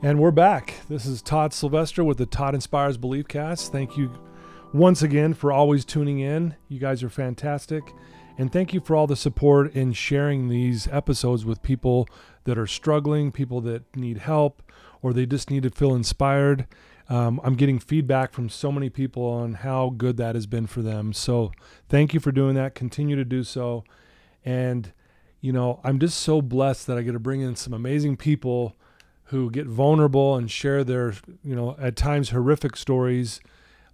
And we're back. This is Todd Sylvester with the Todd Inspires Belief Cast. Thank you once again for always tuning in. You guys are fantastic. And thank you for all the support in sharing these episodes with people that are struggling, people that need help, or they just need to feel inspired. Um, I'm getting feedback from so many people on how good that has been for them. So thank you for doing that. Continue to do so. And, you know, I'm just so blessed that I get to bring in some amazing people who get vulnerable and share their, you know, at times horrific stories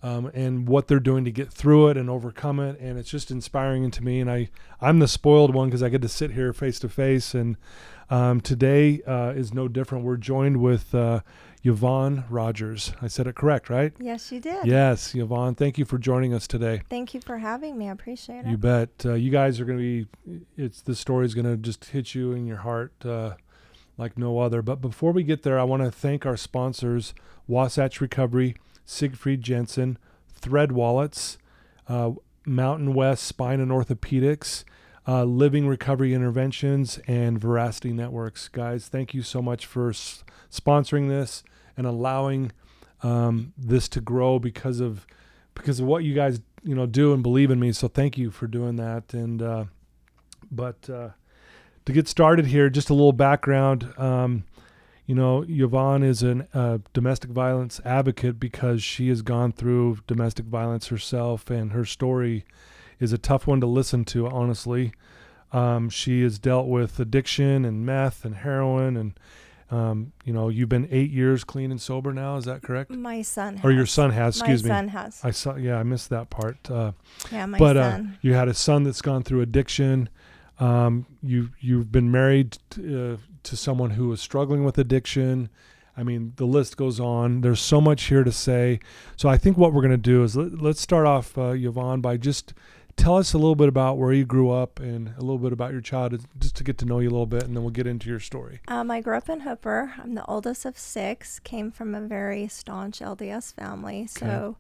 um, and what they're doing to get through it and overcome it. And it's just inspiring to me. And I, I'm the spoiled one because I get to sit here face to face. And um, today uh, is no different. We're joined with uh, Yvonne Rogers. I said it correct, right? Yes, you did. Yes, Yvonne. Thank you for joining us today. Thank you for having me. I appreciate it. You bet. Uh, you guys are going to be. It's the story is going to just hit you in your heart uh, like no other. But before we get there, I want to thank our sponsors: Wasatch Recovery, Siegfried Jensen, Thread Wallets, uh, Mountain West Spine and Orthopedics. Uh, Living Recovery Interventions and Veracity Networks. Guys, thank you so much for s- sponsoring this and allowing um, this to grow because of because of what you guys you know do and believe in me. So thank you for doing that. And uh, but uh, to get started here, just a little background. Um, you know, Yvonne is a uh, domestic violence advocate because she has gone through domestic violence herself, and her story is a tough one to listen to. Honestly, um, she has dealt with addiction and meth and heroin and um, you know, you've been eight years clean and sober now. Is that correct? My son has. Or your son has? Excuse my me. My son has. I saw. Yeah, I missed that part. Uh, yeah, my but uh, you had a son that's gone through addiction. Um, you you've been married to, uh, to someone who is struggling with addiction. I mean, the list goes on. There's so much here to say. So I think what we're going to do is let, let's start off, uh, Yvonne, by just tell us a little bit about where you grew up and a little bit about your childhood, just to get to know you a little bit, and then we'll get into your story. Um, I grew up in Hooper. I'm the oldest of six. Came from a very staunch LDS family, so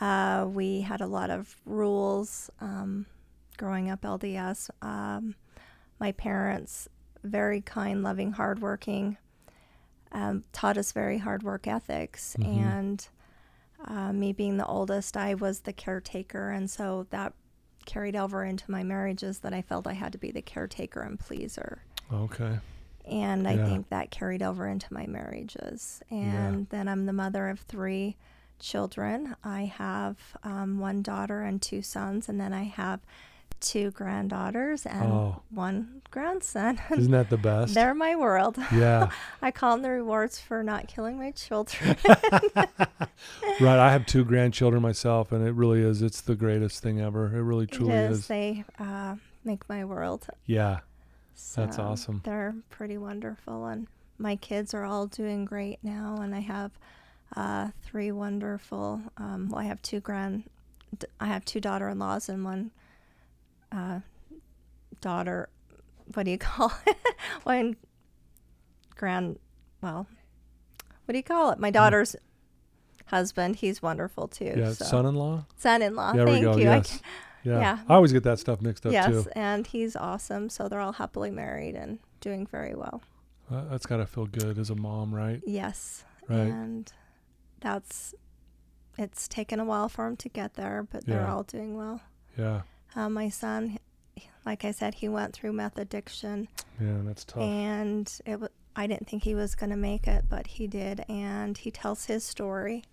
uh, we had a lot of rules um, growing up LDS. Um, my parents, very kind, loving, hardworking, um, taught us very hard work ethics, Mhm. and uh, me being the oldest, I was the caretaker, and so that carried over into my marriages that I felt I had to be the caretaker and pleaser Okay. and I Yeah. think that carried over into my marriages. And then I'm the mother of three children. I have um, one daughter and two sons, and then I have two granddaughters and Oh. one grandson. Isn't that the best? They're my world. yeah. I call them the rewards for not killing my children. right. I have two grandchildren myself, and it really is. It's the greatest thing ever. It really truly it is. is. They uh, make my world. Yeah. That's awesome. They're pretty wonderful, and my kids are all doing great now. And I have uh, three wonderful. Um, well, I have two grand. I have two daughter-in-laws and one uh, daughter. What do you call it? one grand. Well, what do you call it? My daughter's husband. He's wonderful too. Yeah. so. Son-in-law. Son-in-law. There Thank we go. you. Yes. ca- Yeah. yeah. I always get that stuff mixed up yes, too. Yes, and he's awesome. So they're all happily married and doing very well. Uh, that's got to feel good as a mom, right? Yes. Right. And that's it's taken a while for them to get there, but they're all doing well. Yeah. Uh, my son, like I said, he went through meth addiction, Yeah. That's tough. and it w- I didn't think he was going to make it, but he did, and he tells his story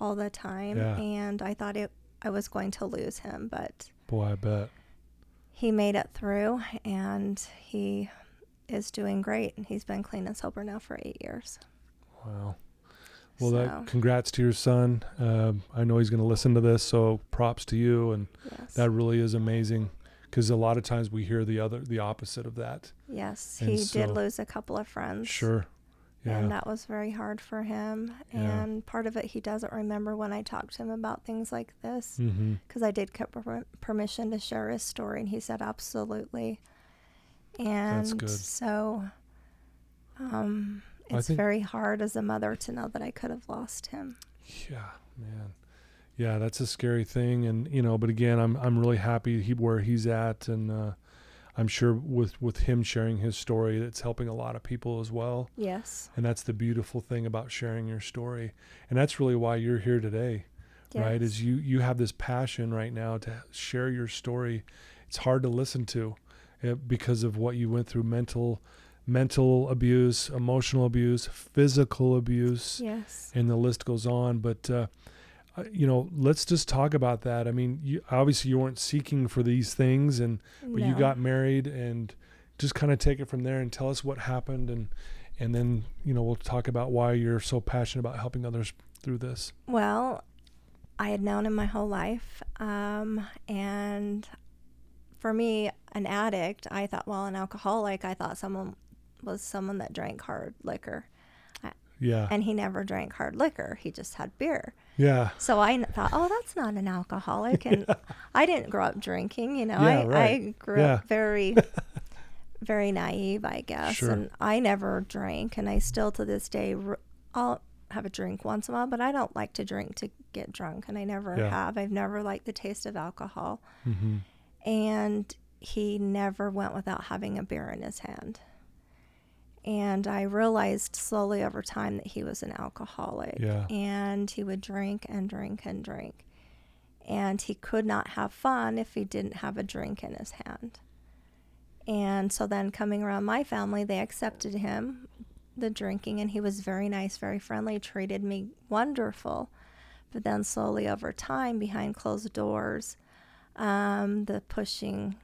all the time, Yeah. and I thought it I was going to lose him, but Boy, I bet. he made it through, and he is doing great, and he's been clean and sober now for eight years. Wow. Well, so, that congrats to your son. Um, I know he's going to listen to this, so props to you. And yes. that really is amazing because a lot of times we hear the other, the opposite of that. Yes, And he so- did lose a couple of friends. Sure. Yeah. And that was very hard for him. Yeah. And part of it, he doesn't remember when I talked to him about things like this. mm-hmm. Because I did get per- permission to share his story, and he said absolutely. And good. so um, it's think- very hard as a mother to know that I could have lost him. Yeah, man. Yeah, that's a scary thing, and you know, but again, I'm I'm really happy he where he's at, and uh, I'm sure with with him sharing his story, it's helping a lot of people as well. Yes. And that's the beautiful thing about sharing your story, and that's really why you're here today, right? Is you you have this passion right now to share your story. It's hard to listen to, uh, because of what you went through mental mental abuse, emotional abuse, physical abuse Yes. and the list goes on. But uh, uh, you know, let's just talk about that. I mean, you, obviously you weren't seeking for these things, and but you got married, and just kind of take it from there and tell us what happened, and and then you know we'll talk about why you're so passionate about helping others through this. Well, I had known him my whole life. Um, and for me, an addict, I thought, well, an alcoholic, I thought someone was someone that drank hard liquor. Yeah, And he never drank hard liquor, he just had beer. yeah, So I thought, oh, that's not an alcoholic. And I didn't grow up drinking, you know, Yeah, I, right. I grew Yeah. up very, very naive, I guess. Sure. And I never drank. And I still to this day, I'll have a drink once in a while, but I don't like to drink to get drunk. And I never Yeah. have. I've never liked the taste of alcohol. hmm And he never went without having a beer in his hand. And I realized slowly over time that he was an alcoholic. Yeah. And he would drink and drink and drink. And he could not have fun if he didn't have a drink in his hand. And so then coming around my family, they accepted him, the drinking, and he was very nice, very friendly, treated me wonderful. But then slowly over time, behind closed doors, um, the pushing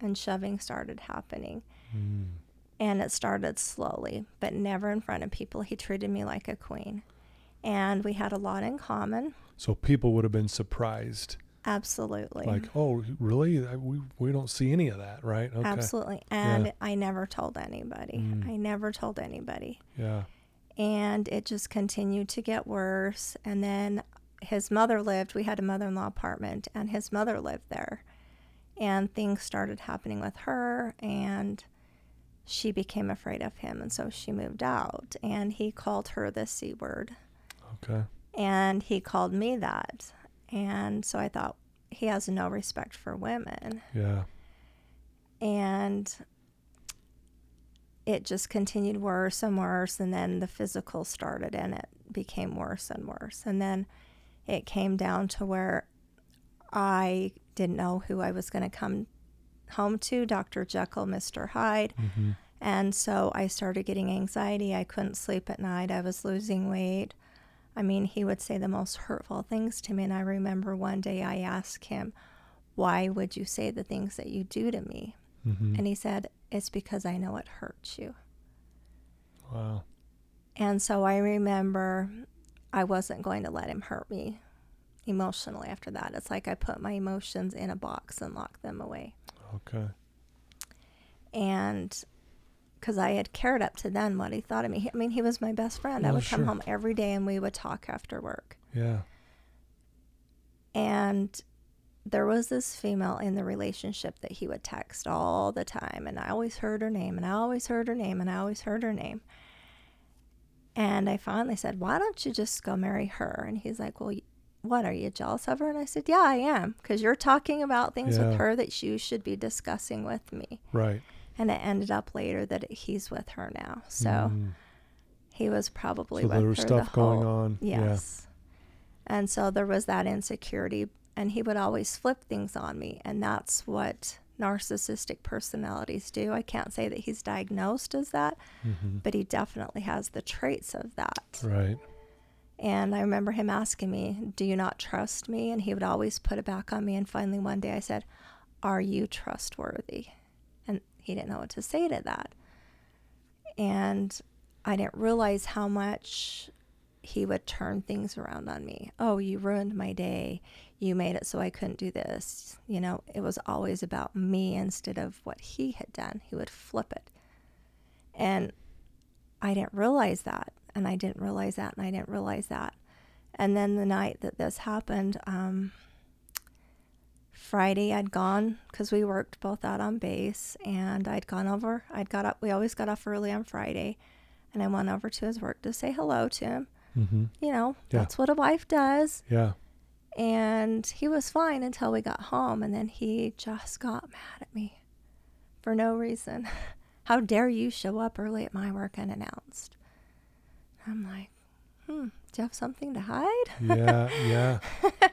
and shoving started happening. Mm. And it started slowly, but never in front of people. He treated me like a queen. And we had a lot in common. So people would have been surprised, Absolutely. like, oh, really? We we don't see any of that, right? Okay. Absolutely. And I never told anybody. Mm. I never told anybody. Yeah. And it just continued to get worse. And then his mother lived, we had a mother in law apartment, and his mother lived there. And things started happening with her, and she became afraid of him. And so she moved out. And he called her the C word. Okay. And he called me that. And so I thought, he has no respect for women. Yeah. and it just continued worse and worse and then the physical started and it became worse and worse and then it came down to where i didn't know who i was going to come home to dr jekyll mr hyde hmm and so i started getting anxiety i couldn't sleep at night i was losing weight i mean he would say the most hurtful things to me and i remember one day i asked him why would you say the things that you do to me hmm and he said, It's because I know it hurts you. Wow. And so I remember I wasn't going to let him hurt me emotionally after that. It's like I put my emotions in a box and locked them away. Okay. And because I had cared up to then what he thought of me. I mean, he was my best friend. I Well, would come sure. home every day and we would talk after work. Yeah. And there was this female in the relationship that he would text all the time. And I always heard her name, and I always heard her name, and I always heard her name. And I finally said, Why don't you just go marry her? And he's like, Well, what? Are you jealous of her? And I said, Yeah, I am. Because you're talking about things Yeah. with her that you should be discussing with me. Right. And it ended up later that he's with her now. So Mm. he was probably So with there was her stuff the going whole, on. Yeah. Yes. And so there was that insecurity, and he would always flip things on me. And that's what narcissistic personalities do. I can't say that he's diagnosed as that, hmm but he definitely has the traits of that. Right. And I remember him asking me, Do you not trust me? And he would always put it back on me. And finally, one day I said, Are you trustworthy? And he didn't know what to say to that. And I didn't realize how much he would turn things around on me. Oh, you ruined my day. You made it so I couldn't do this. You know, it was always about me instead of what he had done. He would flip it. And I didn't realize that. And I didn't realize that. And I didn't realize that. And then the night that this happened, um, Friday I'd gone because we worked both out on base and I'd gone over. I'd got up. We always got off early on Friday and I went over to his work to say hello to him. Mm-hmm. You know, Yeah. that's what a wife does. Yeah. And he was fine until we got home. And then he just got mad at me for no reason. How dare you show up early at my work unannounced? I'm like, hmm, do you have something to hide? Yeah. Yeah.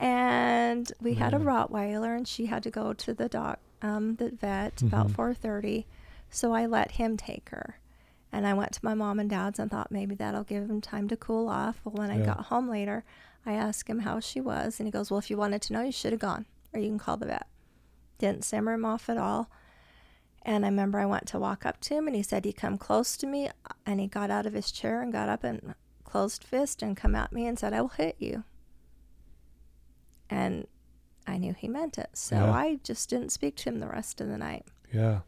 and we had a Rottweiler, and she had to go to the doc, um, the vet about Mhm. 4:30. So I let him take her, and I went to my mom and dad's and thought maybe that'll give him time to cool off. Well, when I got home later, I asked him how she was, and he goes, "Well, if you wanted to know, you should have gone, or you can call the vet." Didn't simmer him off at all. And I remember I went to walk up to him, and he said he come close to me, and he got out of his chair and got up and closed fist and come at me and said, "I will hit you." And I knew he meant it, so Yeah. I just didn't speak to him the rest of the night. Yeah.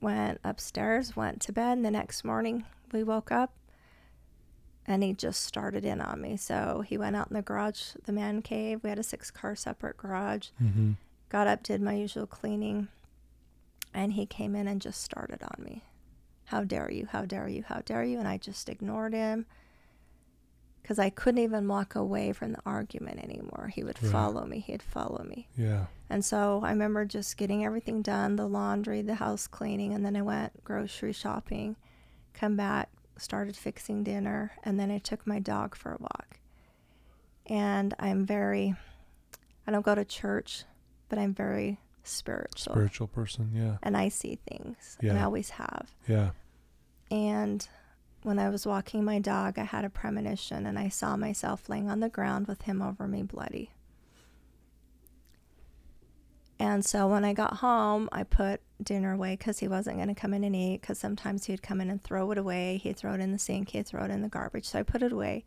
Went upstairs, went to bed, and the next morning we woke up, and he just started in on me. So he went out in the garage, the man cave. We had a six-car separate garage. Mm-hmm. Got up, did my usual cleaning, and he came in and just started on me. How dare you? How dare you? How dare you? And I just ignored him because I couldn't even walk away from the argument anymore. He would Right. follow me, he'd follow me. Yeah. And so I remember just getting everything done the laundry, the house cleaning, and then I went grocery shopping, come back, started fixing dinner, and then I took my dog for a walk. And I'm very, I don't go to church, but I'm very spiritual. Spiritual person. Yeah. And I see things, and I always have. Yeah. And when I was walking my dog, I had a premonition and I saw myself laying on the ground with him over me, bloody. And so when I got home, I put dinner away because he wasn't going to come in and eat. Because sometimes he'd come in and throw it away. He'd throw it in the sink, he'd throw it in the garbage. So I put it away.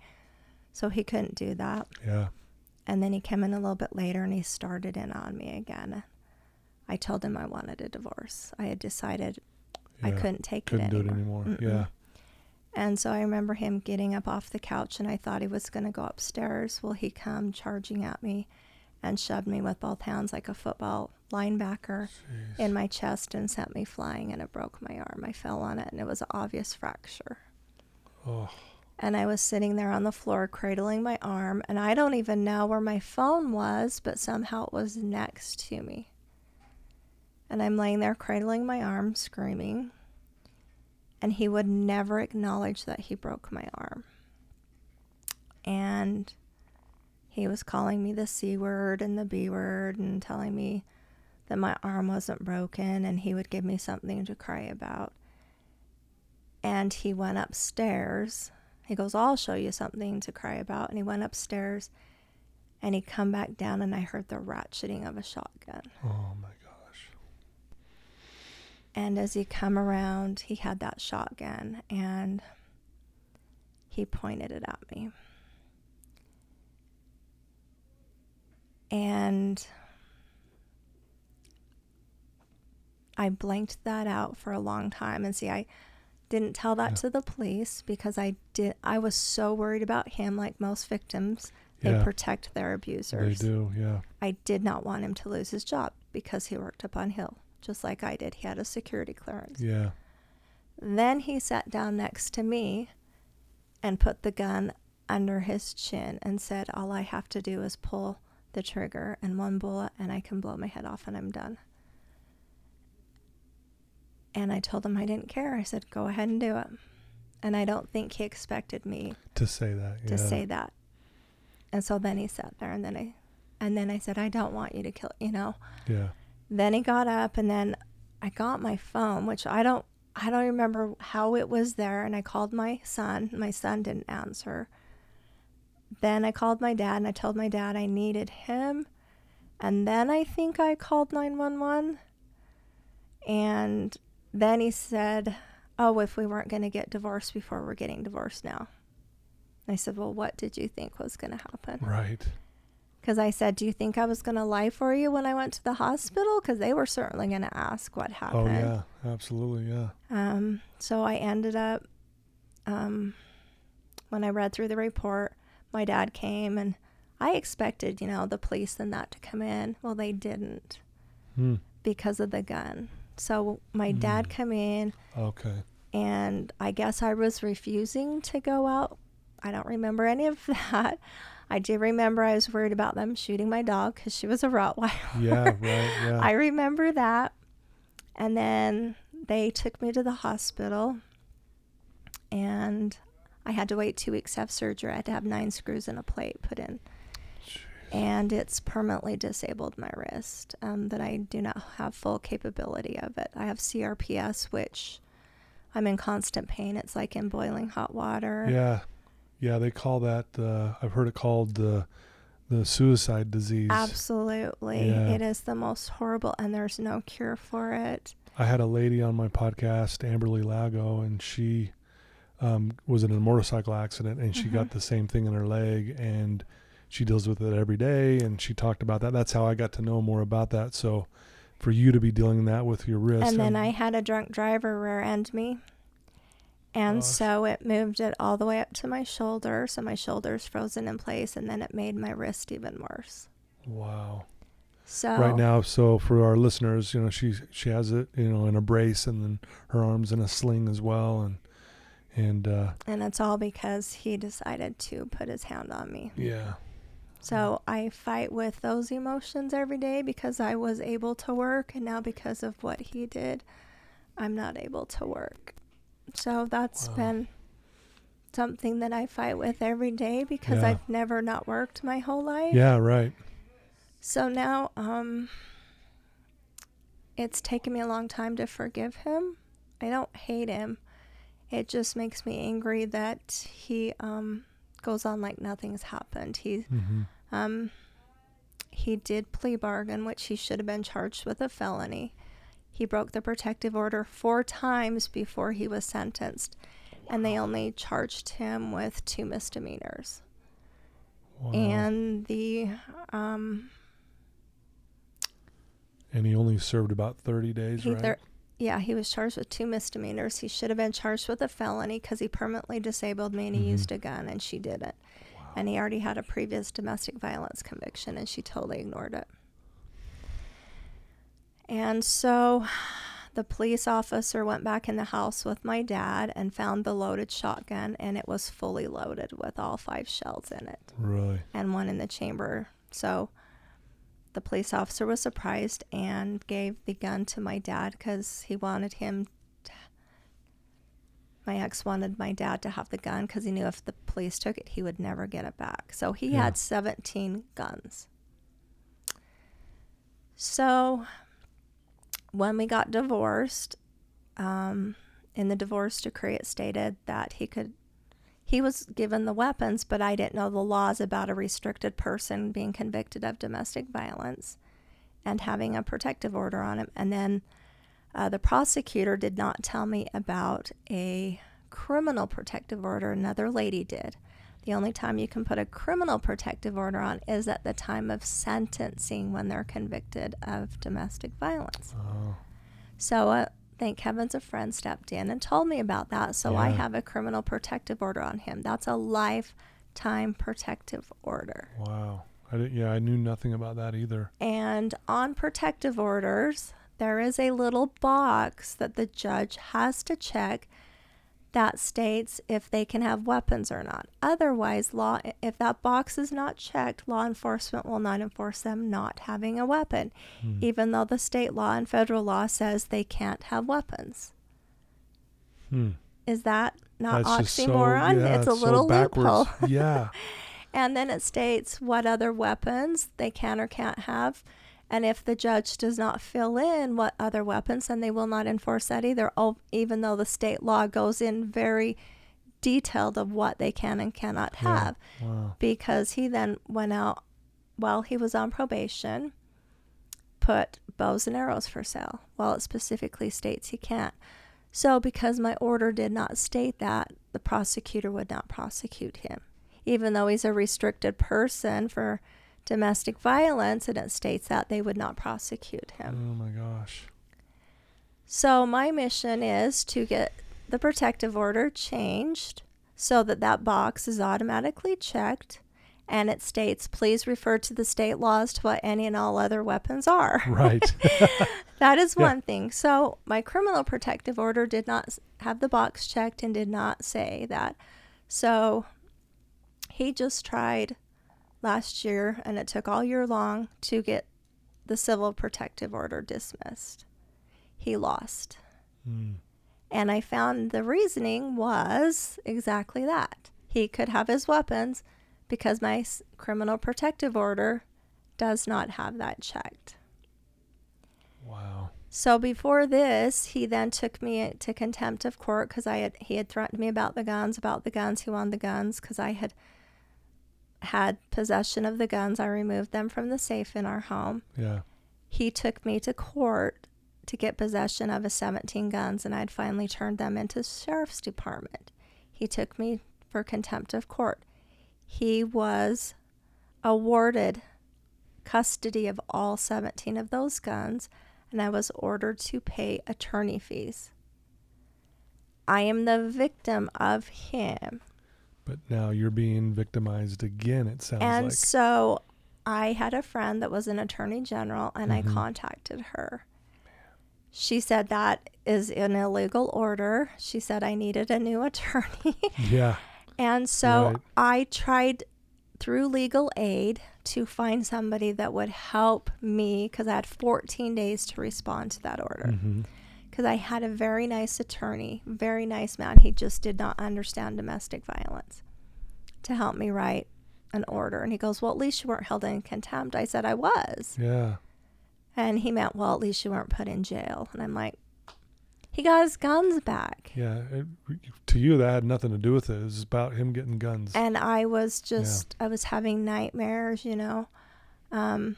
So he couldn't do that. Yeah. And then he came in a little bit later and he started in on me again. I told him I wanted a divorce. I had decided I couldn't take Couldn't it do anymore. it anymore. Mm-mm. Yeah. And so I remember him getting up off the couch, and I thought he was going to go upstairs. Well, he come charging at me and shoved me with both hands like a football linebacker Jeez. in my chest and sent me flying, and it broke my arm. I fell on it, and it was an obvious fracture. Oh. And I was sitting there on the floor cradling my arm, and I don't even know where my phone was, but somehow it was next to me. And I'm laying there cradling my arm, screaming. And he would never acknowledge that he broke my arm. And he was calling me the C word and the B word and telling me that my arm wasn't broken and he would give me something to cry about. And he went upstairs. He goes, I'll show you something to cry about. And he went upstairs and he come back down and I heard the ratcheting of a shotgun. Oh my. And as he come around, he had that shotgun and he pointed it at me. And I blanked that out for a long time. And see, I didn't tell that Yeah. to the police because I did. I was so worried about him. Like most victims, they Yeah. protect their abusers. They do. Yeah. I did not want him to lose his job because he worked up on Hill, just like I did. He had a security clearance. Yeah. Then he sat down next to me and put the gun under his chin and said, All I have to do is pull the trigger and one bullet and I can blow my head off and I'm done. And I told him I didn't care. I said, Go ahead and do it. And I don't think he expected me To say that. Yeah. to say that. And so then he sat there and then I and then I said, I don't want you to kill you know. Yeah. Then he got up and then I got my phone, which I don't I don't remember how it was there and I called my son. My son didn't answer. Then I called my dad and I told my dad I needed him. And then I think I called 911. And then he said, "Oh, if we weren't going to get divorced before we're getting divorced now." I said, "Well, what did you think was going to happen?" Right. Because I said, Do you think I was going to lie for you when I went to the hospital? Because they were certainly going to ask what happened. Oh yeah, absolutely, yeah. Um, so I ended up, um, when I read through the report, my dad came and I expected, you know, the police and that to come in. Well, they didn't Hmm. because of the gun. So my dad Mm. come in Okay. and I guess I was refusing to go out. I don't remember any of that. I do remember I was worried about them shooting my dog because she was a Rottweiler. Yeah, right, yeah. I remember that. And then they took me to the hospital and I had to wait two weeks to have surgery. I had to have nine screws and a plate put in. And it's permanently disabled my wrist, um, that I do not have full capability of it. I have CRPS, which I'm in constant pain. It's like in boiling hot water. yeah. Yeah, they call that uh, I've heard it called the the suicide disease. Absolutely. Yeah. It is the most horrible, and there's no cure for it. I had a lady on my podcast, Amberly Lago, and she um, was in a motorcycle accident, and she Mhm. got the same thing in her leg, and she deals with it every day. And she talked about that. That's how I got to know more about that. So, for you to be dealing that with your wrist, And then I had a drunk driver rear end me. And Gosh. so it moved it all the way up to my shoulder. So my shoulder's frozen in place. And then it made my wrist even worse. wow. So Right now, so for our listeners, you know, she she has it, you know, in a brace, and then her arms in a sling as well, and and uh, And it's all because he decided to put his hand on me. yeah, So I fight with those emotions every day because I was able to work. And now because of what he did, I'm not able to work. So that's Wow. been something that I fight with every day because Yeah. I've never not worked my whole life. yeah, right, So now um it's taken me a long time to forgive him. I don't hate him. It just makes me angry that he um goes on like nothing's happened. He hmm um he did plea bargain which he should have been charged with a felony. He broke the protective order 4 times before he was sentenced and they only charged him with two misdemeanors. wow. And the um and he only served about thirty days, He right? thir- yeah, he was charged with two misdemeanors. He should have been charged with a felony because he permanently disabled me and he Mhm. used a gun, and she didn't. Wow. And he already had a previous domestic violence conviction, and she totally ignored it. And so the police officer went back in the house with my dad and found the loaded shotgun, and it was fully loaded with all five shells in it Really? and one in the chamber. So the police officer was surprised and gave the gun to my dad because he wanted him. To, my ex wanted my dad to have the gun because he knew if the police took it, he would never get it back. So he Yeah. had 17 guns. So when we got divorced, um, in the divorce decree, it stated that he could he was given the weapons, but I didn't know the laws about a restricted person being convicted of domestic violence and having a protective order on him. And then uh, the prosecutor did not tell me about a criminal protective order. Another lady did. The only time you can put a criminal protective order on is at the time of sentencing when they're convicted of domestic violence. Oh, So, uh, thank heavens a friend stepped in and told me about that. So, I have a criminal protective order on him. That's a lifetime protective order. wow. I didn't, yeah, I knew nothing about that either. And on protective orders, there is a little box that the judge has to check that states if they can have weapons or not. Otherwise, law if that box is not checked, law enforcement will not enforce them not having a weapon, Hmm. even though the state law and federal law says they can't have weapons. Hmm. Is that not That's just so- oxymoron? yeah, it's a little loophole. backwards. yeah. And then it states what other weapons they can or can't have. And if the judge does not fill in what other weapons, then they will not enforce that either, even though the state law goes in very detailed of what they can and cannot Yeah. have. Wow. Because he then went out while he was on probation, put bows and arrows for sale. Well, it specifically states he can't. So, because my order did not state that, the prosecutor would not prosecute him even though he's a restricted person for domestic violence, and it states that they would not prosecute him. Oh my gosh. So my mission is to get the protective order changed so that that box is automatically checked and it states please refer to the state laws to what any and all other weapons are. Right. That is Yeah. one thing. So my criminal protective order did not have the box checked and did not say that. So he just tried last year and it took all year long to get the civil protective order dismissed. He lost. Mm. And I found the reasoning was exactly that. He could have his weapons because my s- criminal protective order does not have that checked. Wow. So before this, he then took me to contempt of court because I had he had threatened me about the guns, about the guns. He wanted the guns because I had had possession of the guns. I removed them from the safe in our home. Yeah. He took me to court to get possession of his 17 guns, and I'd finally turned them into sheriff's department. He took me for contempt of court. He was awarded custody of all 17 of those guns, and I was ordered to pay attorney fees. I am the victim of him. But now you're being victimized again, it sounds like and like. so I had a friend that was an attorney general, and I Mhm. contacted her. She said that is an illegal order. She said I needed a new attorney. yeah. and so Right. I tried through legal aid to find somebody that would help me because I had 14 days to respond to that order. hmm Because I had a very nice attorney, very nice man. He just did not understand domestic violence to help me write an order. And he goes, Well, at least you weren't held in contempt. I said, I was. Yeah. And he meant, Well, at least you weren't put in jail. And I'm like, He got his guns back. Yeah. It, to you, that had nothing to do with it. It was about him getting guns. And I was just, I was having nightmares, you know. Um,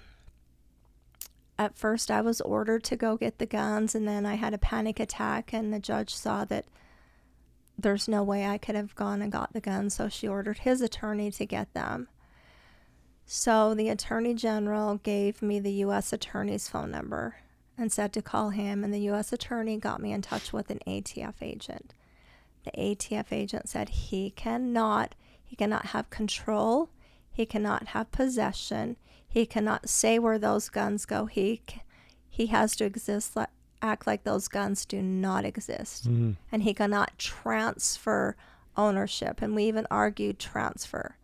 at first, I was ordered to go get the guns, and then I had a panic attack, and the judge saw that there's no way I could have gone and got the guns, so she ordered his attorney to get them. So the attorney general gave me the U.S. attorney's phone number and said to call him, and the U.S. attorney got me in touch with an ATF agent. The ATF agent said he cannot, he cannot have control, he cannot have possession, he cannot say where those guns go. He, he has to exist, act like those guns do not exist Mhm. and he cannot transfer ownership. And we even argued transfer.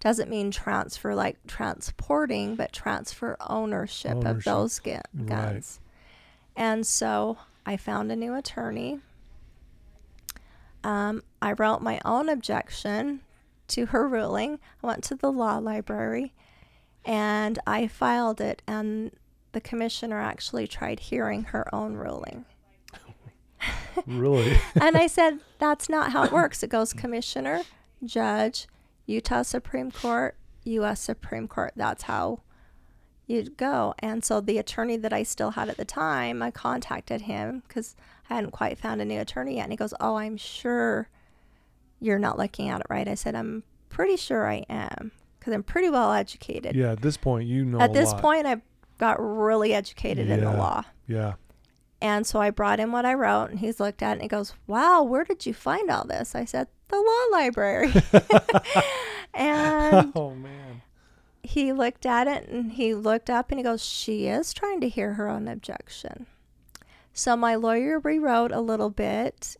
Doesn't mean transfer like transporting, but transfer ownership, of Ownership. those gu- Right. guns. And so I found a new attorney. Um, I wrote my own objection to her ruling. I went to the law library and I filed it, and the commissioner actually tried hearing her own ruling Really? and I said, that's not how it works. It goes commissioner, judge, Utah Supreme Court, U.S. Supreme Court. That's how you'd go. And so the attorney that I still had at the time, I contacted him because I hadn't quite found a new attorney yet. And he goes, Oh, I'm sure you're not looking at it right. I said, I'm pretty sure I am because I'm pretty well educated. yeah. At this point, you know. at this lot. point, I got really educated in the law. Yeah. And so I brought him what I wrote, and he's looked at it and he goes, Wow, where did you find all this? I said, The law library. and oh man. he looked at it and he looked up and he goes, She is trying to hear her own objection. So my lawyer rewrote a little bit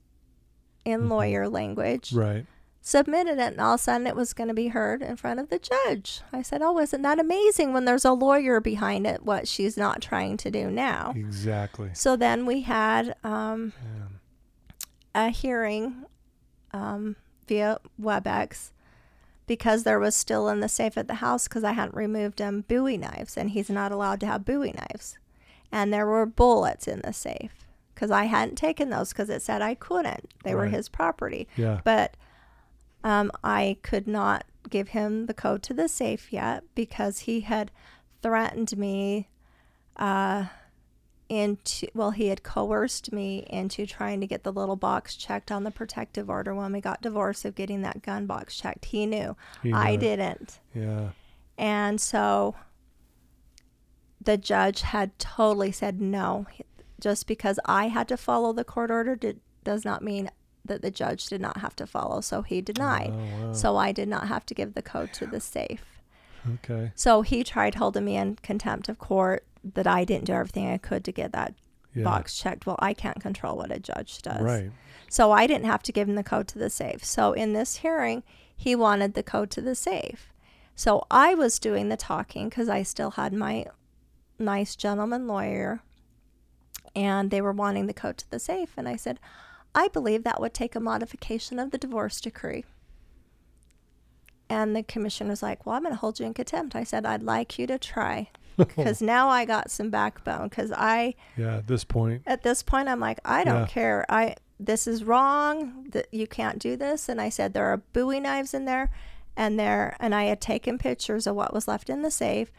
in Mhm. lawyer language, Right. Submitted it, and all of a sudden it was going to be heard in front of the judge. I said, Oh, isn't that amazing when there's a lawyer behind it, what she's not trying to do now? Exactly. So then we had um, Yeah. a hearing um, via WebEx because there was still in the safe at the house because I hadn't removed him Bowie knives and he's not allowed to have Bowie knives. And there were bullets in the safe because I hadn't taken those because it said I couldn't. They were his property. Yeah. But um, I could not give him the code to the safe yet because he had threatened me uh, into, well, he had coerced me into trying to get the little box checked on the protective order when we got divorced of getting that gun box checked. He knew. He I knew didn't. Yeah. And so the judge had totally said no. Just because I had to follow the court order did, does not mean that the judge did not have to follow. So he denied. Oh, wow. So I did not have to give the code to the safe. okay. So he tried holding me in contempt of court that I didn't do everything I could to get that Yeah. box checked. Well, I can't control what a judge does. Right. So I didn't have to give him the code to the safe. So in this hearing, he wanted the code to the safe. So I was doing the talking because I still had my nice gentleman lawyer and they were wanting the code to the safe. And I said, I believe that would take a modification of the divorce decree. And the commissioner was like, Well, I'm going to hold you in contempt. I said, I'd like you to try because now I got some backbone because I Yeah. At this point. at this point i'm like i don't Yeah. care i this is wrong that you can't do this and i said there are bowie knives in there and there and i had taken pictures of what was left in the safe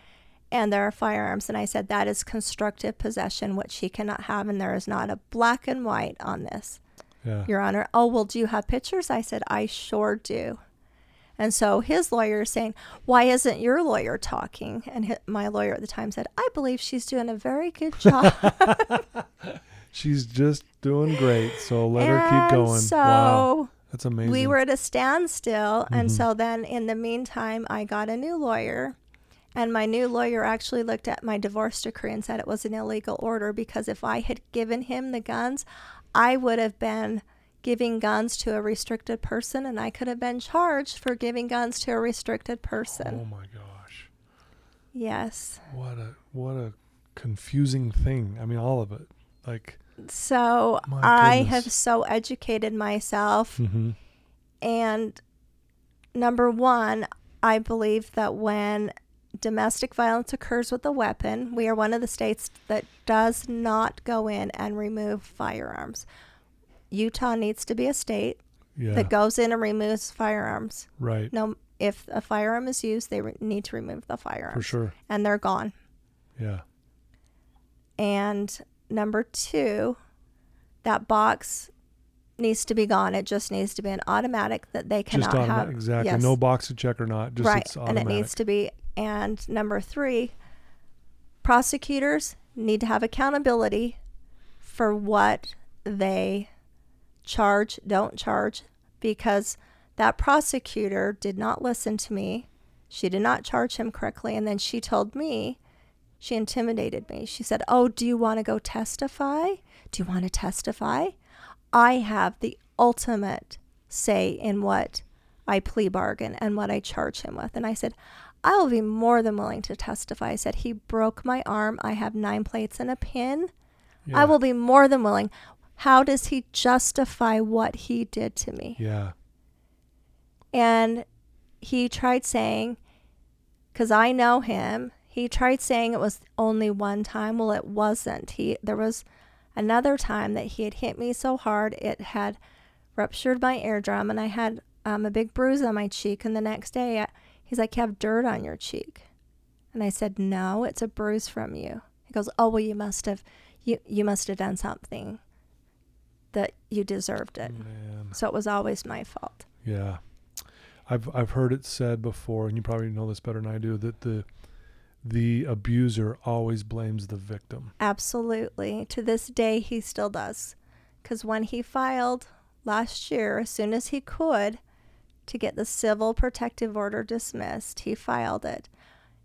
and there are firearms and i said that is constructive possession which he cannot have and there is not a black and white on this Yeah. your honor oh well do you have pictures i said i sure do and so his lawyer is saying, Why isn't your lawyer talking? And hi- my lawyer at the time said, I believe she's doing a very good job. She's just doing great. So let her keep going. So wow. That's amazing. we were at a standstill. And Mhm. so then in the meantime, I got a new lawyer. And my new lawyer actually looked at my divorce decree and said it was an illegal order because if I had given him the guns, I would have been giving guns to a restricted person and I could have been charged for giving guns to a restricted person. Oh my gosh. Yes. What a what a confusing thing. I mean all of it. Like So I have so educated myself hmm And number one, I believe that when domestic violence occurs with a weapon, we are one of the states that does not go in and remove firearms. Utah needs to be a state Yeah. that goes in and removes firearms. right. No, if a firearm is used, they re- need to remove the firearm. For sure. and they're gone. Yeah. And number two, that box needs to be gone. It just needs to be an automatic that they cannot Just automatic. have. Exactly. Yes. No box to check or not. Just right and it needs to be and number three prosecutors need to have accountability for what they charge don't charge because that prosecutor did not listen to me she did not charge him correctly and then she told me she intimidated me she said oh do you want to go testify do you want to testify i have the ultimate say in what I plea bargain and what I charge him with. And I said, I will be more than willing to testify. I said, He broke my arm. I have nine plates and a pin. I will be more than willing. How does he justify what he did to me? Yeah. And he tried saying, because I know him, he tried saying it was only one time. Well, it wasn't. He there was another time that he had hit me so hard it had ruptured my eardrum, and I had um, a big bruise on my cheek. And the next day, I, he's like, "You have dirt on your cheek," and I said, "No, it's a bruise from you." He goes, "Oh well, you must have, you you must have done something that you deserved it." Man. So it was always my fault. Yeah. I've I've heard it said before, and you probably know this better than I do, that the the abuser always blames the victim. Absolutely. To this day, he still does. Because when he filed last year, as soon as he could, to get the civil protective order dismissed, he filed it.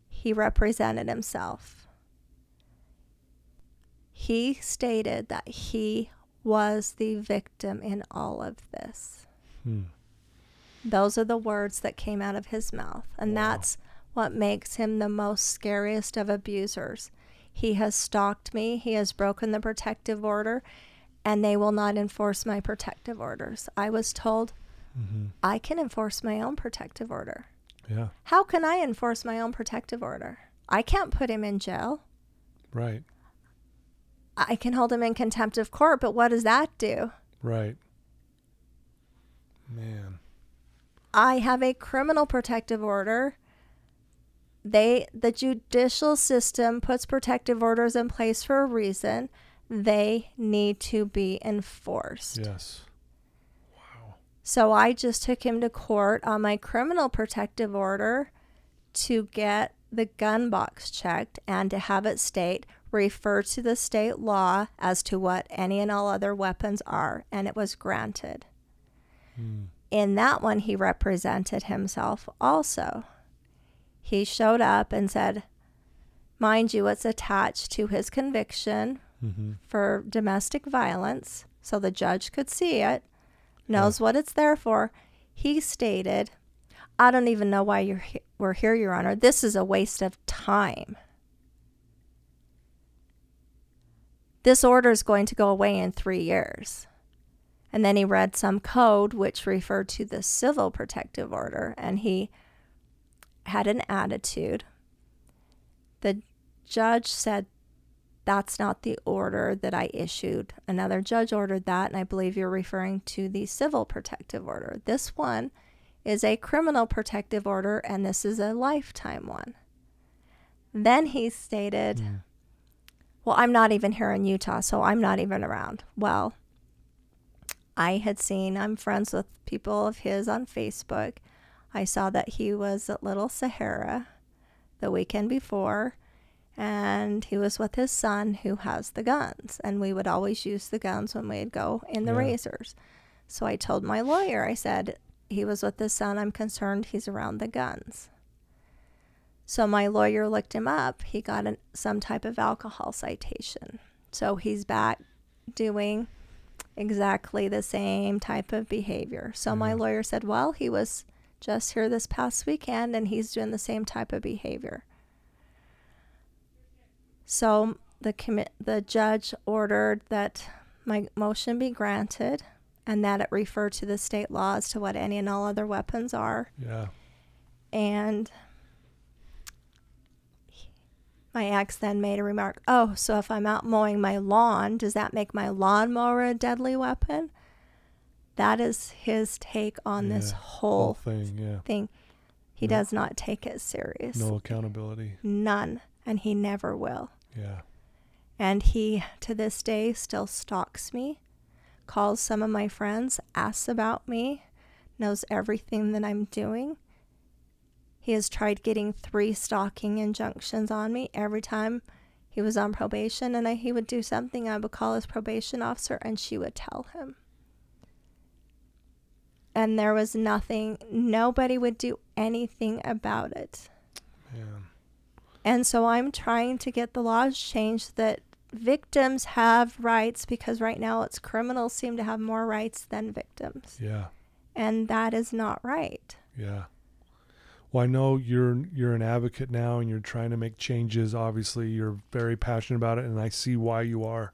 He represented himself. He stated that he was the victim in all of this. Hmm. Those are the words that came out of his mouth. And Wow. that's what makes him the most scariest of abusers. He has stalked me, he has broken the protective order, and they will not enforce my protective orders. I was told hmm I can enforce my own protective order. Yeah. How can I enforce my own protective order? I can't put him in jail. Right. I can hold him in contempt of court, but what does that do? Right. Man. I have a criminal protective order. They the judicial system puts protective orders in place for a reason. They need to be enforced. Yes. Wow. So I just took him to court on my criminal protective order to get the gun box checked and to have it state refer to the state law as to what any and all other weapons are, and it was granted. Mm. In that one, he represented himself also. He showed up and said, mind you, it's attached to his conviction Mm-hmm. for domestic violence, so the judge could see it, knows what it's there for. He stated, I don't even know why you're he- we're here, Your Honor. This is a waste of time. This order is going to go away in three years. And then he read some code which referred to the civil protective order, and he had an attitude. The judge said, That's not the order that I issued. Another judge ordered that, and I believe you're referring to the civil protective order. This one is a criminal protective order, and this is a lifetime one. Then he stated, Mm. Well, I'm not even here in Utah, so I'm not even around. Well, I had seen, I'm friends with people of his on Facebook. I saw that he was at Little Sahara the weekend before, and he was with his son who has the guns. And we would always use the guns when we'd go in the Yeah. razors. So I told my lawyer, I said, he was with his son. I'm concerned he's around the guns. So my lawyer looked him up. He got an, some type of alcohol citation. So he's back doing exactly the same type of behavior. So my mm-hmm. lawyer said, well, he was just here this past weekend and he's doing the same type of behavior. So the commi- the judge ordered that my motion be granted and that it refer to the state laws to what any and all other weapons are Yeah. and my ex then made a remark, Oh, so if I'm out mowing my lawn, does that make my lawnmower a deadly weapon? That is his take on this Yeah, whole thing. Yeah. thing. He Yeah. does not take it serious. No accountability. None. And he never will. Yeah. And he, to this day, still stalks me, calls some of my friends, asks about me, knows everything that I'm doing. He has tried getting three stalking injunctions on me every time he was on probation, and I, he would do something. I would call his probation officer, and she would tell him. And there was nothing, nobody would do anything about it. Yeah. And so I'm trying to get the laws changed that victims have rights because right now it's criminals seem to have more rights than victims. Yeah. And that is not right. Yeah. Well, I know you're you're an advocate now, and you're trying to make changes. Obviously, you're very passionate about it, and I see why you are.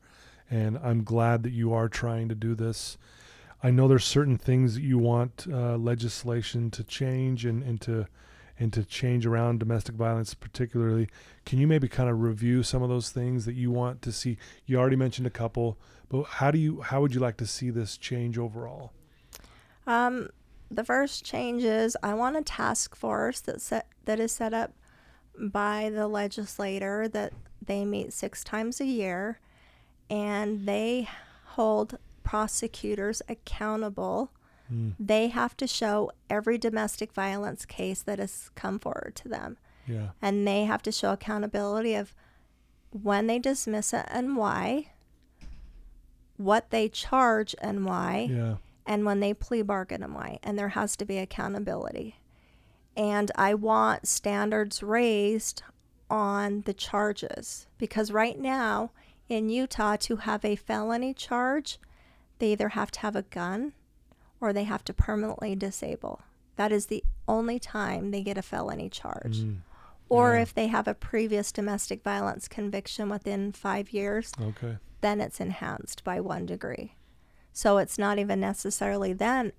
And I'm glad that you are trying to do this. I know there's certain things that you want uh, legislation to change and, and to and to change around domestic violence, particularly. Can you maybe kind of review some of those things that you want to see? You already mentioned a couple, but how do you how would you like to see this change overall? Um, the first change is I want a task force that set that is set up by the legislator that they meet six times a year, and they hold prosecutors accountable. Mm, They have to show every domestic violence case that has come forward to them. yeah. and they have to show accountability of when they dismiss it and why, what they charge and why, Yeah. and when they plea bargain and why. And there has to be accountability. And I want standards raised on the charges because right now in Utah, to have a felony charge, they either have to have a gun or they have to permanently disable. That is the only time they get a felony charge Mm, or Yeah. if they have a previous domestic violence conviction within five years, okay. then it's enhanced by one degree. So it's not even necessarily then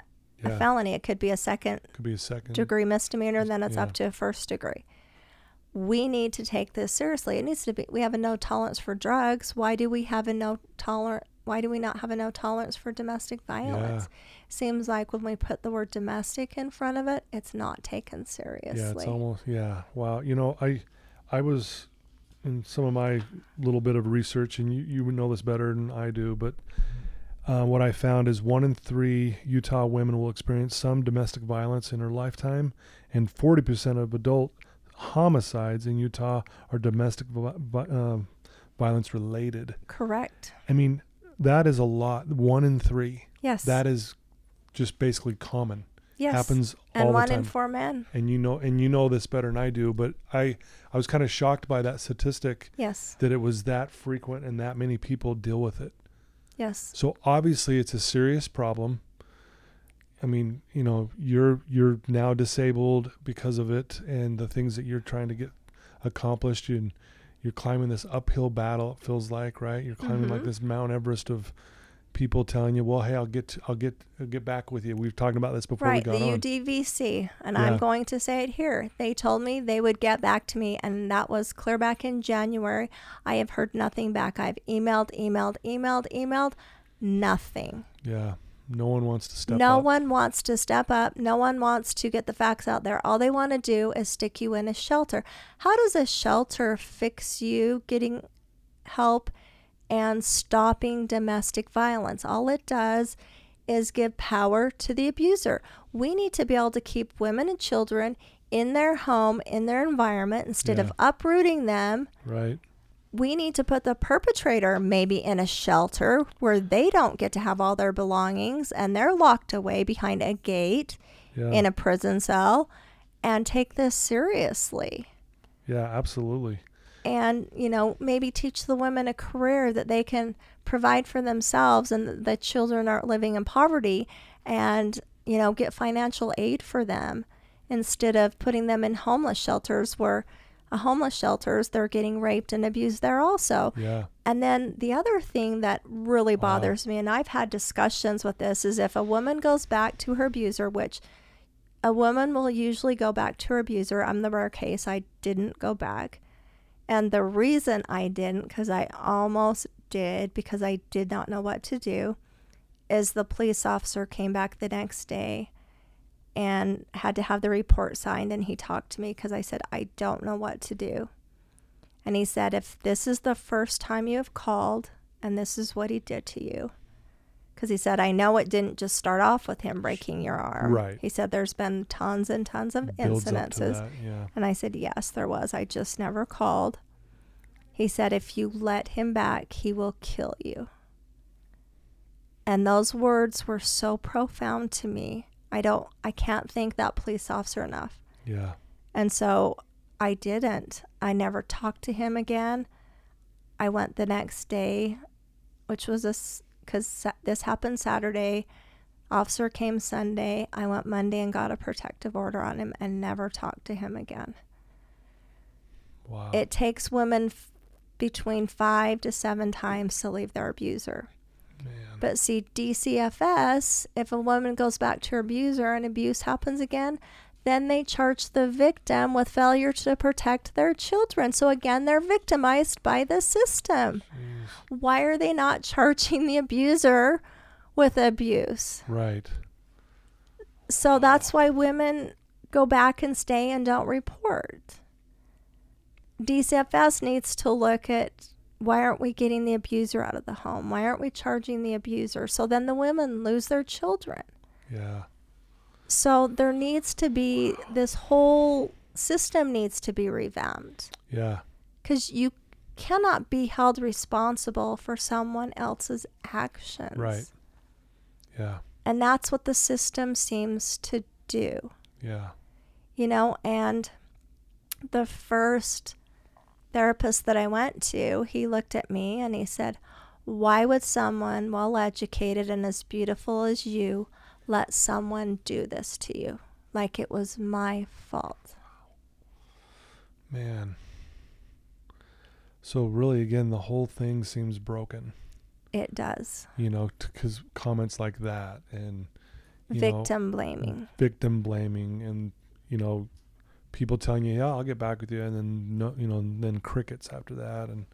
Yeah. a felony. It could be a second Could be a second. degree misdemeanor, then it's Yeah. up to a first degree. We need to take this seriously. It needs to be. We have a no tolerance for drugs. Why do we have a no tolerance? Why do we not have a no tolerance for domestic violence? Seems like when we put the word domestic in front of it, it's not taken seriously. Yeah, it's almost yeah. Wow. You know, I I was in some of my little bit of research, and you you would know this better than I do, but uh, what I found is one in three Utah women will experience some domestic violence in her lifetime, and forty percent of adult homicides in Utah are domestic vi- vi- um, violence related. Correct. I mean, that is a lot. One in three. Yes. That is just basically common. yes. Happens and all one the time. in four men. and you know, and you know this better than I do. But I, I was kind of shocked by that statistic Yes. that it was that frequent and that many people deal with it. Yes. So obviously, it's a serious problem. I mean, you know, you're you're now disabled because of it, and the things that you're trying to get accomplished, and you're climbing this uphill battle. It feels like, right? You're climbing like Mhm. this Mount Everest of people telling you, "Well, hey, I'll get, I'll get, I'll get back with you." We've talked about this before Right, the on. UDVC, and Yeah. I'm going to say it here. They told me they would get back to me, and that was clear back in January. I have heard nothing back. I've emailed, emailed, emailed, emailed, nothing. yeah, no one wants to step up. no up. one wants to step up. No one wants to get the facts out there. All they want to do is stick you in a shelter. How does a shelter fix you getting help and stopping domestic violence? All it does is give power to the abuser. We need to be able to keep women and children in their home, in their environment, instead of uprooting them right? We need to put the perpetrator maybe in a shelter where they don't get to have all their belongings and they're locked away behind a gate Yeah, in a prison cell and take this seriously. yeah, absolutely. And, you know, maybe teach the women a career that they can provide for themselves and the children aren't living in poverty and, you know, get financial aid for them instead of putting them in homeless shelters where homeless shelters they're getting raped and abused there also. Yeah, And then the other thing that really Wow. bothers me, and I've had discussions with this, is if a woman goes back to her abuser, which a woman will usually go back to her abuser. I'm the rare case. I didn't go back. And the reason I didn't, because I almost did, because I did not know what to do, is the police officer came back the next day and had to have the report signed. And he talked to me because I said, I don't know what to do. And he said, if this is the first time you have called and this is what he did to you, because he said, I know it didn't just start off with him breaking your arm. Right. He said, there's been tons and tons of builds up to incidences. that. Yeah, And I said, Yes, there was. I just never called. He said, If you let him back, he will kill you. And those words were so profound to me. I don't, I can't thank that police officer enough. yeah, And so I didn't. I never talked to him again. I went the next day, which was this, because this happened Saturday. Officer came Sunday. I went Monday and got a protective order on him and never talked to him again. wow. It takes women f- between five to seven times to leave their abuser. Man. But see, DCFS, if a woman goes back to her abuser and abuse happens again, then they charge the victim with failure to protect their children. So again, they're victimized by the system. Jeez. Why are they not charging the abuser with abuse? Right. So that's why women go back and stay and don't report. DCFS needs to look at why aren't we getting the abuser out of the home? Why aren't we charging the abuser? So then the women lose their children. Yeah. So there needs to be this whole system needs to be revamped Yeah. because you cannot be held responsible for someone else's actions. Right. Yeah. And that's what the system seems to do. Yeah. you know and the first therapist that i went to he looked at me and he said why would someone well educated and as beautiful as you let someone do this to you like it was my fault Man. So really, again, the whole thing seems broken. it does You know, because comments like that and you know, victim blaming victim blaming, and you know, people telling you, "Yeah, I'll get back with you," and then no, you know, and then crickets after that, and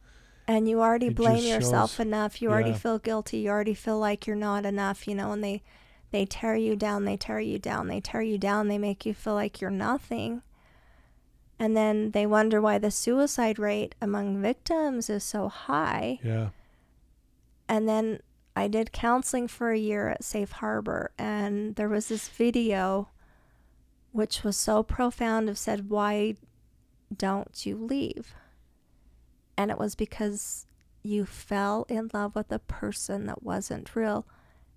and you already blame yourself shows- enough. You already feel guilty. You already feel like you're not enough you know and they they tear you down they tear you down they tear you down they make you feel like you're nothing. And then they wonder why the suicide rate among victims is so high. Yeah, and then I did counseling for a year at Safe Harbor, and there was this video which was so profound of said why don't you leave? And it was because you fell in love with a person that wasn't real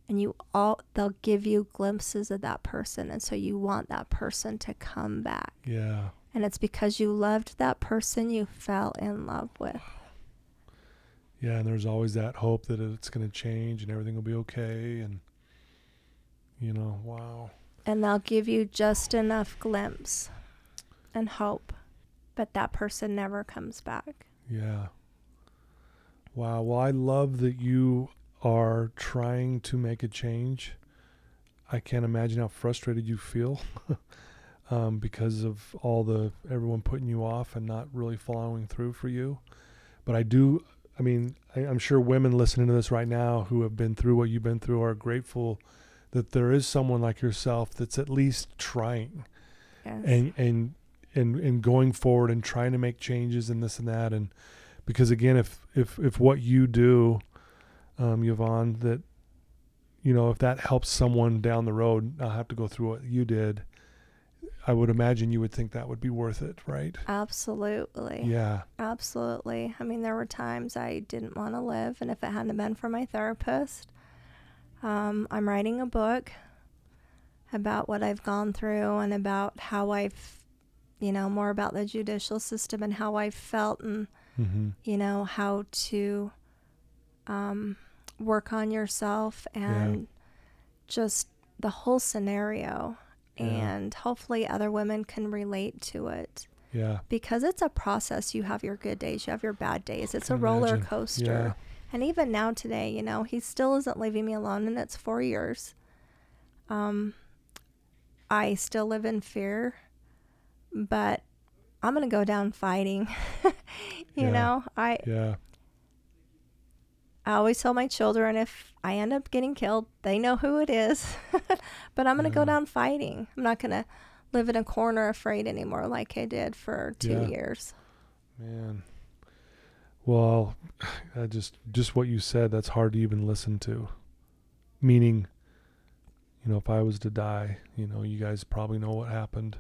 and you all they'll give you glimpses of that person and so you want that person to come back Yeah. and it's because you loved that person you fell in love with Yeah, and there's always that hope that it's going to change and everything will be okay and you know, wow. And they'll give you just enough glimpse and hope but that person never comes back Yeah. Wow. Well, I love that you are trying to make a change. I can't imagine how frustrated you feel um, because of all the everyone putting you off and not really following through for you. But I do. I mean, I, I'm sure women listening to this right now who have been through what you've been through are grateful that there is someone like yourself that's at least trying yes. and and and and going forward and trying to make changes and this and that. And because again if if if what you do um Yvonne that you know if that helps someone down the road not have to go through what you did I would imagine you would think that would be worth it right? Absolutely. Yeah. Absolutely. I mean, there were times I didn't want to live, and if it hadn't been for my therapist, um, I'm writing a book about what I've gone through and about how I've, you know, more about the judicial system and how I felt and, mm-hmm. you know, how to um, work on yourself and just the whole scenario. Yeah. And hopefully, other women can relate to it yeah because it's a process. You have your good days, you have your bad days. It's a Can roller imagine. coaster. yeah And even now today, you know, he still isn't leaving me alone and it's 4 years. Um I still live in fear, but I'm going to go down fighting. you Yeah. know, I yeah I always tell my children if I end up getting killed, they know who it is. but I'm going to Yeah. go down fighting. I'm not going to live in a corner afraid anymore like I did for 2 Yeah. years. man well I just just what you said that's hard to even listen to. Meaning you know if i was to die you know you guys probably know what happened.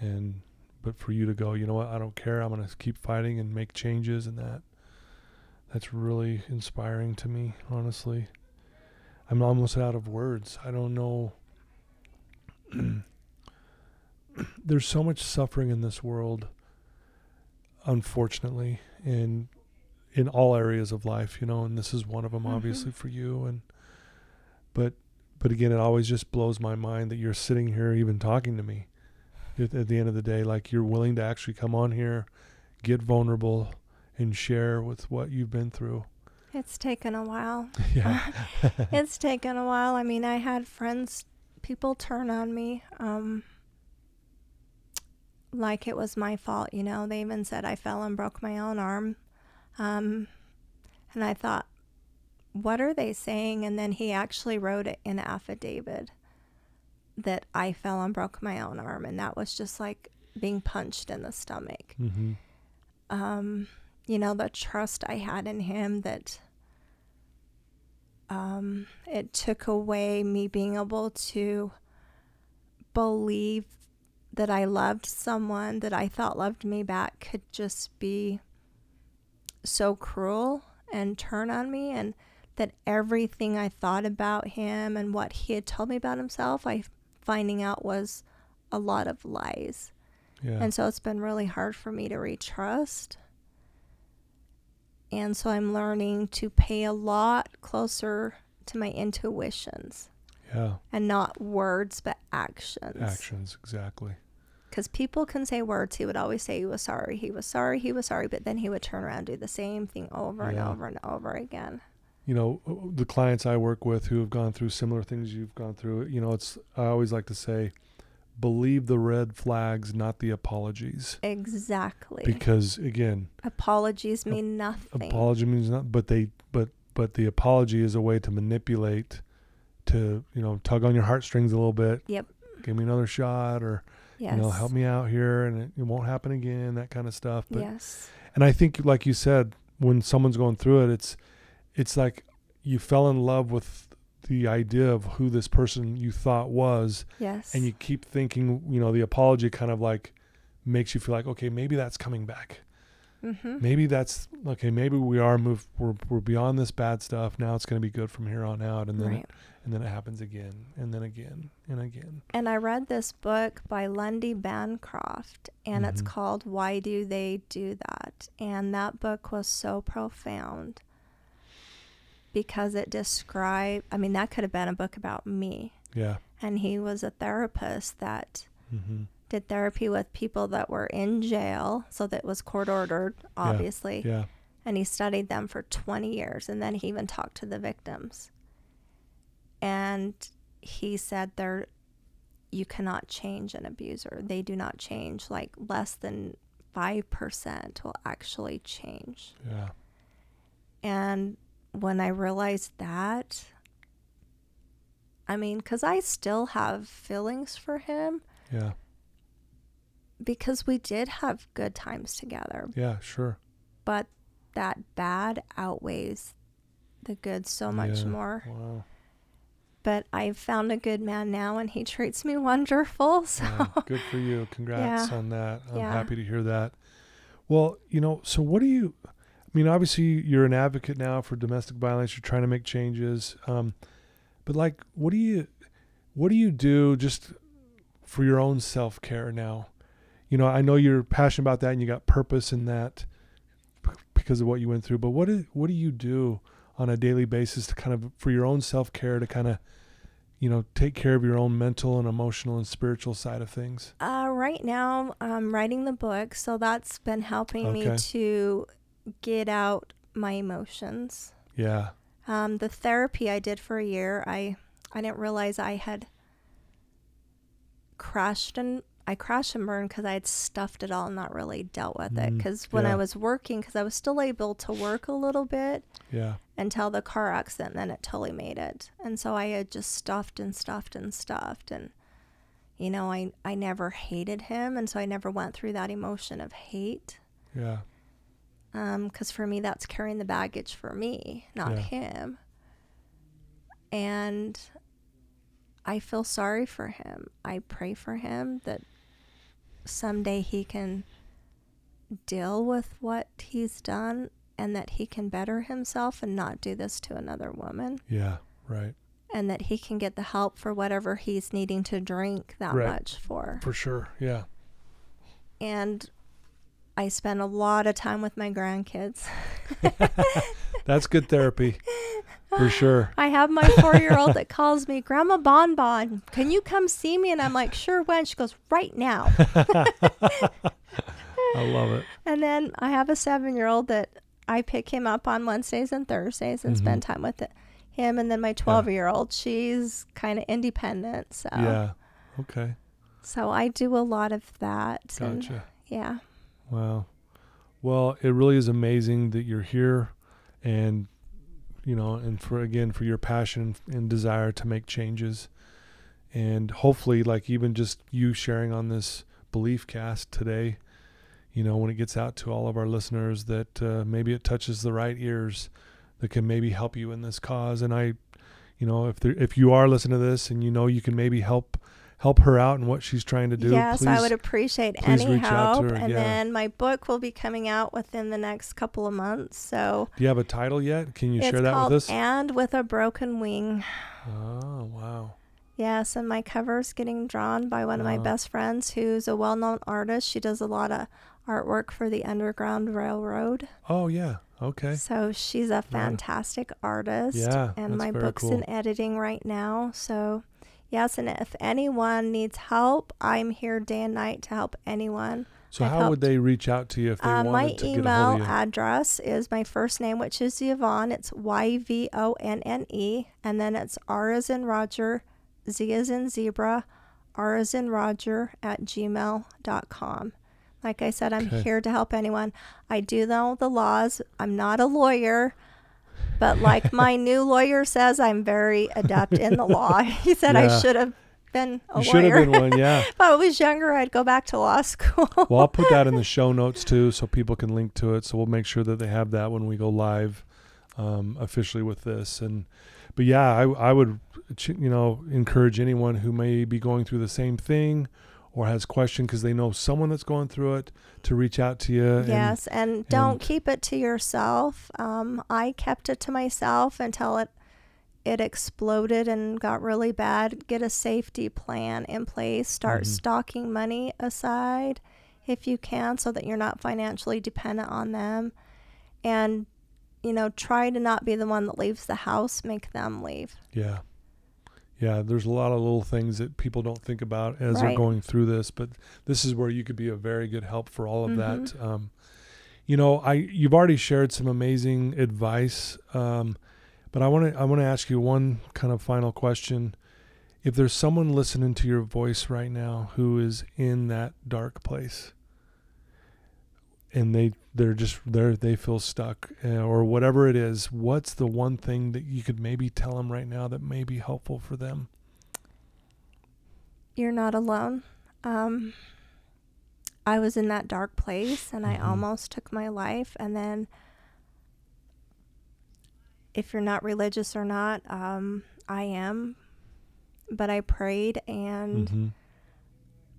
And but for you to go you know what? I don't care. I'm going to keep fighting and make changes and that that's really inspiring to me honestly. I'm almost out of words. I don't know. There's so much suffering in this world unfortunately in in all areas of life you know and this is one of them Mhm. obviously for you and but but again it always just blows my mind that you're sitting here even talking to me at, at the end of the day like you're willing to actually come on here get vulnerable and share with what you've been through It's taken a while. yeah it's taken a while. I mean, I had friends, people turn on me, um, like it was my fault. You know, they even said I fell and broke my own arm, um, and I thought, what are they saying? And then he actually wrote it in affidavit that I fell and broke my own arm, and that was just like being punched in the stomach mm-hmm. um, you know, the trust I had in him that um, it took away me being able to believe that I loved someone that I thought loved me back could just be so cruel and turn on me and that everything I thought about him and what he had told me about himself I finding out was a lot of lies. yeah And so it's been really hard for me to retrust. And so I'm learning to pay a lot closer to my intuitions yeah and not words, but actions. actions exactly Because people can say words. He would always say he was sorry. He was sorry. He was sorry. But then he would turn around and do the same thing over and over and over again. you know uh, uh, the clients I work with who have gone through similar things you've gone through you know it's I always like to say believe the red flags not the apologies Exactly. because again Apologies mean nothing. apology means nothing, but they but but the apology is a way to manipulate to you know tug on your heartstrings a little bit Yep. give me another shot or yes. you know help me out here and it, it won't happen again that kind of stuff but yes. and i think like you said when someone's going through it it's it's like you fell in love with the idea of who this person you thought was Yes. and you keep thinking you know the apology kind of like makes you feel like okay maybe that's coming back Mm-hmm. maybe that's okay maybe we are moved we're, we're beyond this bad stuff now it's going to be good from here on out and then Right. it, and then it happens again and then again and again And I read this book by Lundy Bancroft, and it's Mhm. called Why Do They Do That? And that book was so profound because it described, I mean, that could have been a book about me. yeah And he was a therapist that hmm did therapy with people that were in jail, so that was court ordered, obviously. yeah and he studied them for 20 years and then he even talked to the victims and he said there you cannot change an abuser. They do not change. Like less than 5% will actually change. Yeah. And when i realized that i mean cuz i still have feelings for him. Yeah. Because we did have good times together. Yeah sure. But that bad outweighs the good so much Yeah. more. wow But I've found a good man now and he treats me wonderful. So Yeah, good for you. Congrats Yeah. on that. I'm Yeah. happy to hear that. Well, you know, so what do you? I mean, obviously, you're an advocate now for domestic violence. You're trying to make changes, um, but like, what do you, what do you do just for your own self care now? You know, I know you're passionate about that and you got purpose in that because of what you went through. But what is, what do you do on a daily basis to kind of for your own self care to kind of you know, take care of your own mental and emotional and spiritual side of things? uh, right now I'm writing the book. So that's been helping Okay. me to get out my emotions. Yeah. Um, the therapy I did for a year, I I didn't realize I had crashed and I crashed and burned because I had stuffed it all and not really dealt with it. Mm, Because when yeah. I was working, because I was still able to work a little bit Yeah. until the car accident, then it totally made it. And so I had just stuffed and stuffed and stuffed, and you know, I I never hated him, and so I never went through that emotion of hate. Yeah. Um, because for me that's carrying the baggage for me not Yeah. him and i feel sorry for him i pray for him that someday he can deal with what he's done and that he can better himself and not do this to another woman Yeah. Right. and that he can get the help for whatever he's needing to drink that Right. much for For sure. Yeah. and i spend a lot of time with my grandkids That's good therapy. For sure. I have my four year old that calls me, Grandma Bon Bon, can you come see me? And I'm like, sure, when? She goes, right now. I love it. And then I have a seven year old that I pick him up on Wednesdays and Thursdays and spend Mm-hmm. time with it, him. And then my 12 year old, she's kind of independent. So, Yeah. Okay. so I do a lot of that. Gotcha. yeah. Wow. Well, it really is amazing that you're here and you know, and for again for your passion and desire to make changes. And hopefully like even just you sharing on this belief cast today, you know, when it gets out to all of our listeners that uh, maybe it touches the right ears that can maybe help you in this cause and I you know, if there if you are listening to this and you know you can maybe help help her out in what she's trying to do, yes, I would appreciate please any reach out to help. And yeah. then my book will be coming out within the next couple of months. So Do you have a title yet? Can you share that with us? And with a Broken Wing. Oh, wow. Yes, and my cover's getting drawn by one of my best friends who's a well known artist. She does a lot of artwork for the Underground Railroad. Oh, yeah. Okay. So she's a fantastic artist. Yeah, And my book's cool. in editing right now. So, yes, and if anyone needs help, I'm here day and night to help anyone. So I've how would they reach out to you if they Uh, wanted my to get a hold email of you? address is my first name, which is Yvonne. It's Y V O N N E. And then it's R as in Roger, Z as in zebra, R as in Roger at gmail.com. Like I said, I'm Okay. here to help anyone. I do know the laws. I'm not a lawyer. But like my new lawyer says, I'm very adept in the law. He said I should have been a you should lawyer. have been one, yeah. if I was younger, I'd go back to law school. well, I'll put that in the show notes too, so people can link to it. So we'll make sure that they have that when we go live um, officially with this. And but yeah, I I would you know encourage anyone who may be going through the same thing or has question because they know someone that's going through it to reach out to you. yes, and, don't and- keep it to yourself. Um, I kept it to myself until it it exploded and got really bad. Get a safety plan in place. Start Mhm. stocking money aside if you can, so that you're not financially dependent on them. And you know, try to not be the one that leaves the house. Make them leave. Yeah. Yeah, there's a lot of little things that people don't think about as they're going through this, but this is where you could be a very good help for all of Mhm. that. Um, you know, I you've already shared some amazing advice, um, but I want to I want to ask you one kind of final question. If there's someone listening to your voice right now who is in that dark place, and they they're just they're they feel stuck uh, or whatever it is what's the one thing that you could maybe tell them right now that may be helpful for them You're not alone. Um, I was in that dark place and I Mhm. almost took my life. And then, if you're not religious or not, um, I am. But I prayed and Mhm.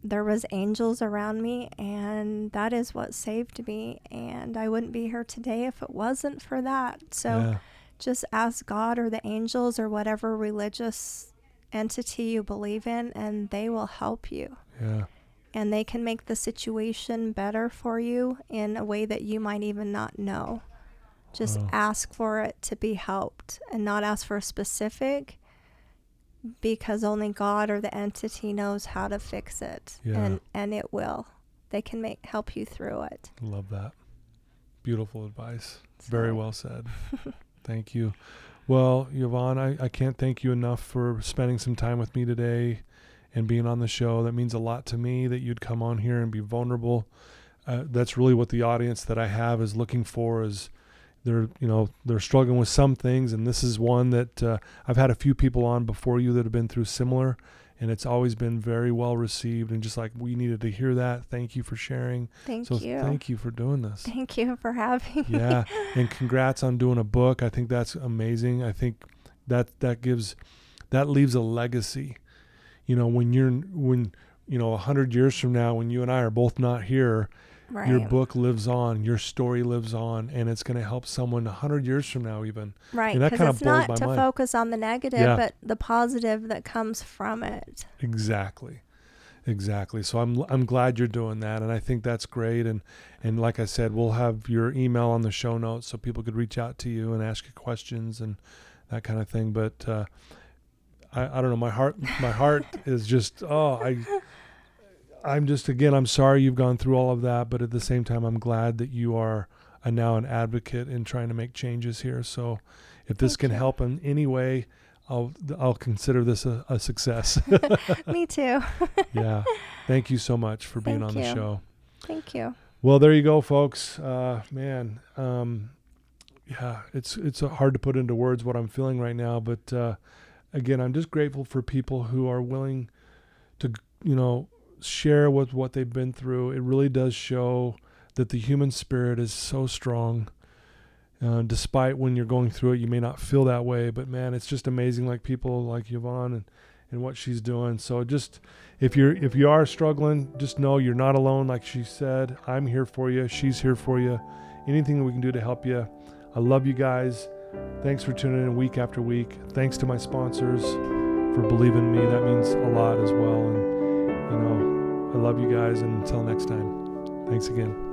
There was angels around me and that is what saved me and I wouldn't be here today if it wasn't for that. So yeah just ask God or the angels or whatever religious entity you believe in, and they will help you. yeah And they can make the situation better for you in a way that you might even not know. Just Wow. ask for it to be helped and not ask for a specific because only God or the entity knows how to fix it. Yeah. And and it will. They can make help you through it. love that beautiful advice very well said thank you well yvonne I, I can't thank you enough for spending some time with me today and being on the show that means a lot to me that you'd come on here and be vulnerable uh, that's really what the audience that i have is looking for is they're you know they're struggling with some things and this is one that uh, i've had a few people on before you that have been through similar and it's always been very well received and just like we needed to hear that. Thank you for sharing. Thank so you. thank you for doing this. Thank you for having me. yeah and congrats on doing a book. I think that's amazing. I think that that gives that leaves a legacy. You know when you're when you know a hundred years from now when you and i are both not here Right. your book lives on your story lives on and it's going to help someone a hundred years from now even Right, And that kinda it's blows not my to mind. focus on the negative, Yeah. but the positive that comes from it. Exactly. Exactly. So I'm I'm glad you're doing that and I think that's great and and like I said we'll have your email on the show notes so people could reach out to you and ask you questions and that kind of thing but uh I, I don't know my heart my heart is just oh I I'm just again I'm sorry you've gone through all of that but at the same time I'm glad that you are a, now an advocate in trying to make changes here so if this Thank can you. help in any way I'll I'll consider this a, a success Me too. yeah. Thank you so much for being Thank on the show. Thank you. Well, there you go, folks. Uh, man, um, yeah, it's it's uh, hard to put into words what I'm feeling right now, but uh, again, I'm just grateful for people who are willing to, you know, share with what they've been through. It really does show that the human spirit is so strong. Uh, despite when you're going through it, you may not feel that way, but man, it's just amazing. Like people like Yvonne and, and what she's doing. So just if you're if you are struggling, just know you're not alone. Like she said, I'm here for you. She's here for you. Anything we can do to help you. I love you guys. Thanks for tuning in week after week. Thanks to my sponsors for believing in me. That means a lot as well. And you know, I love you guys. And until next time, thanks again.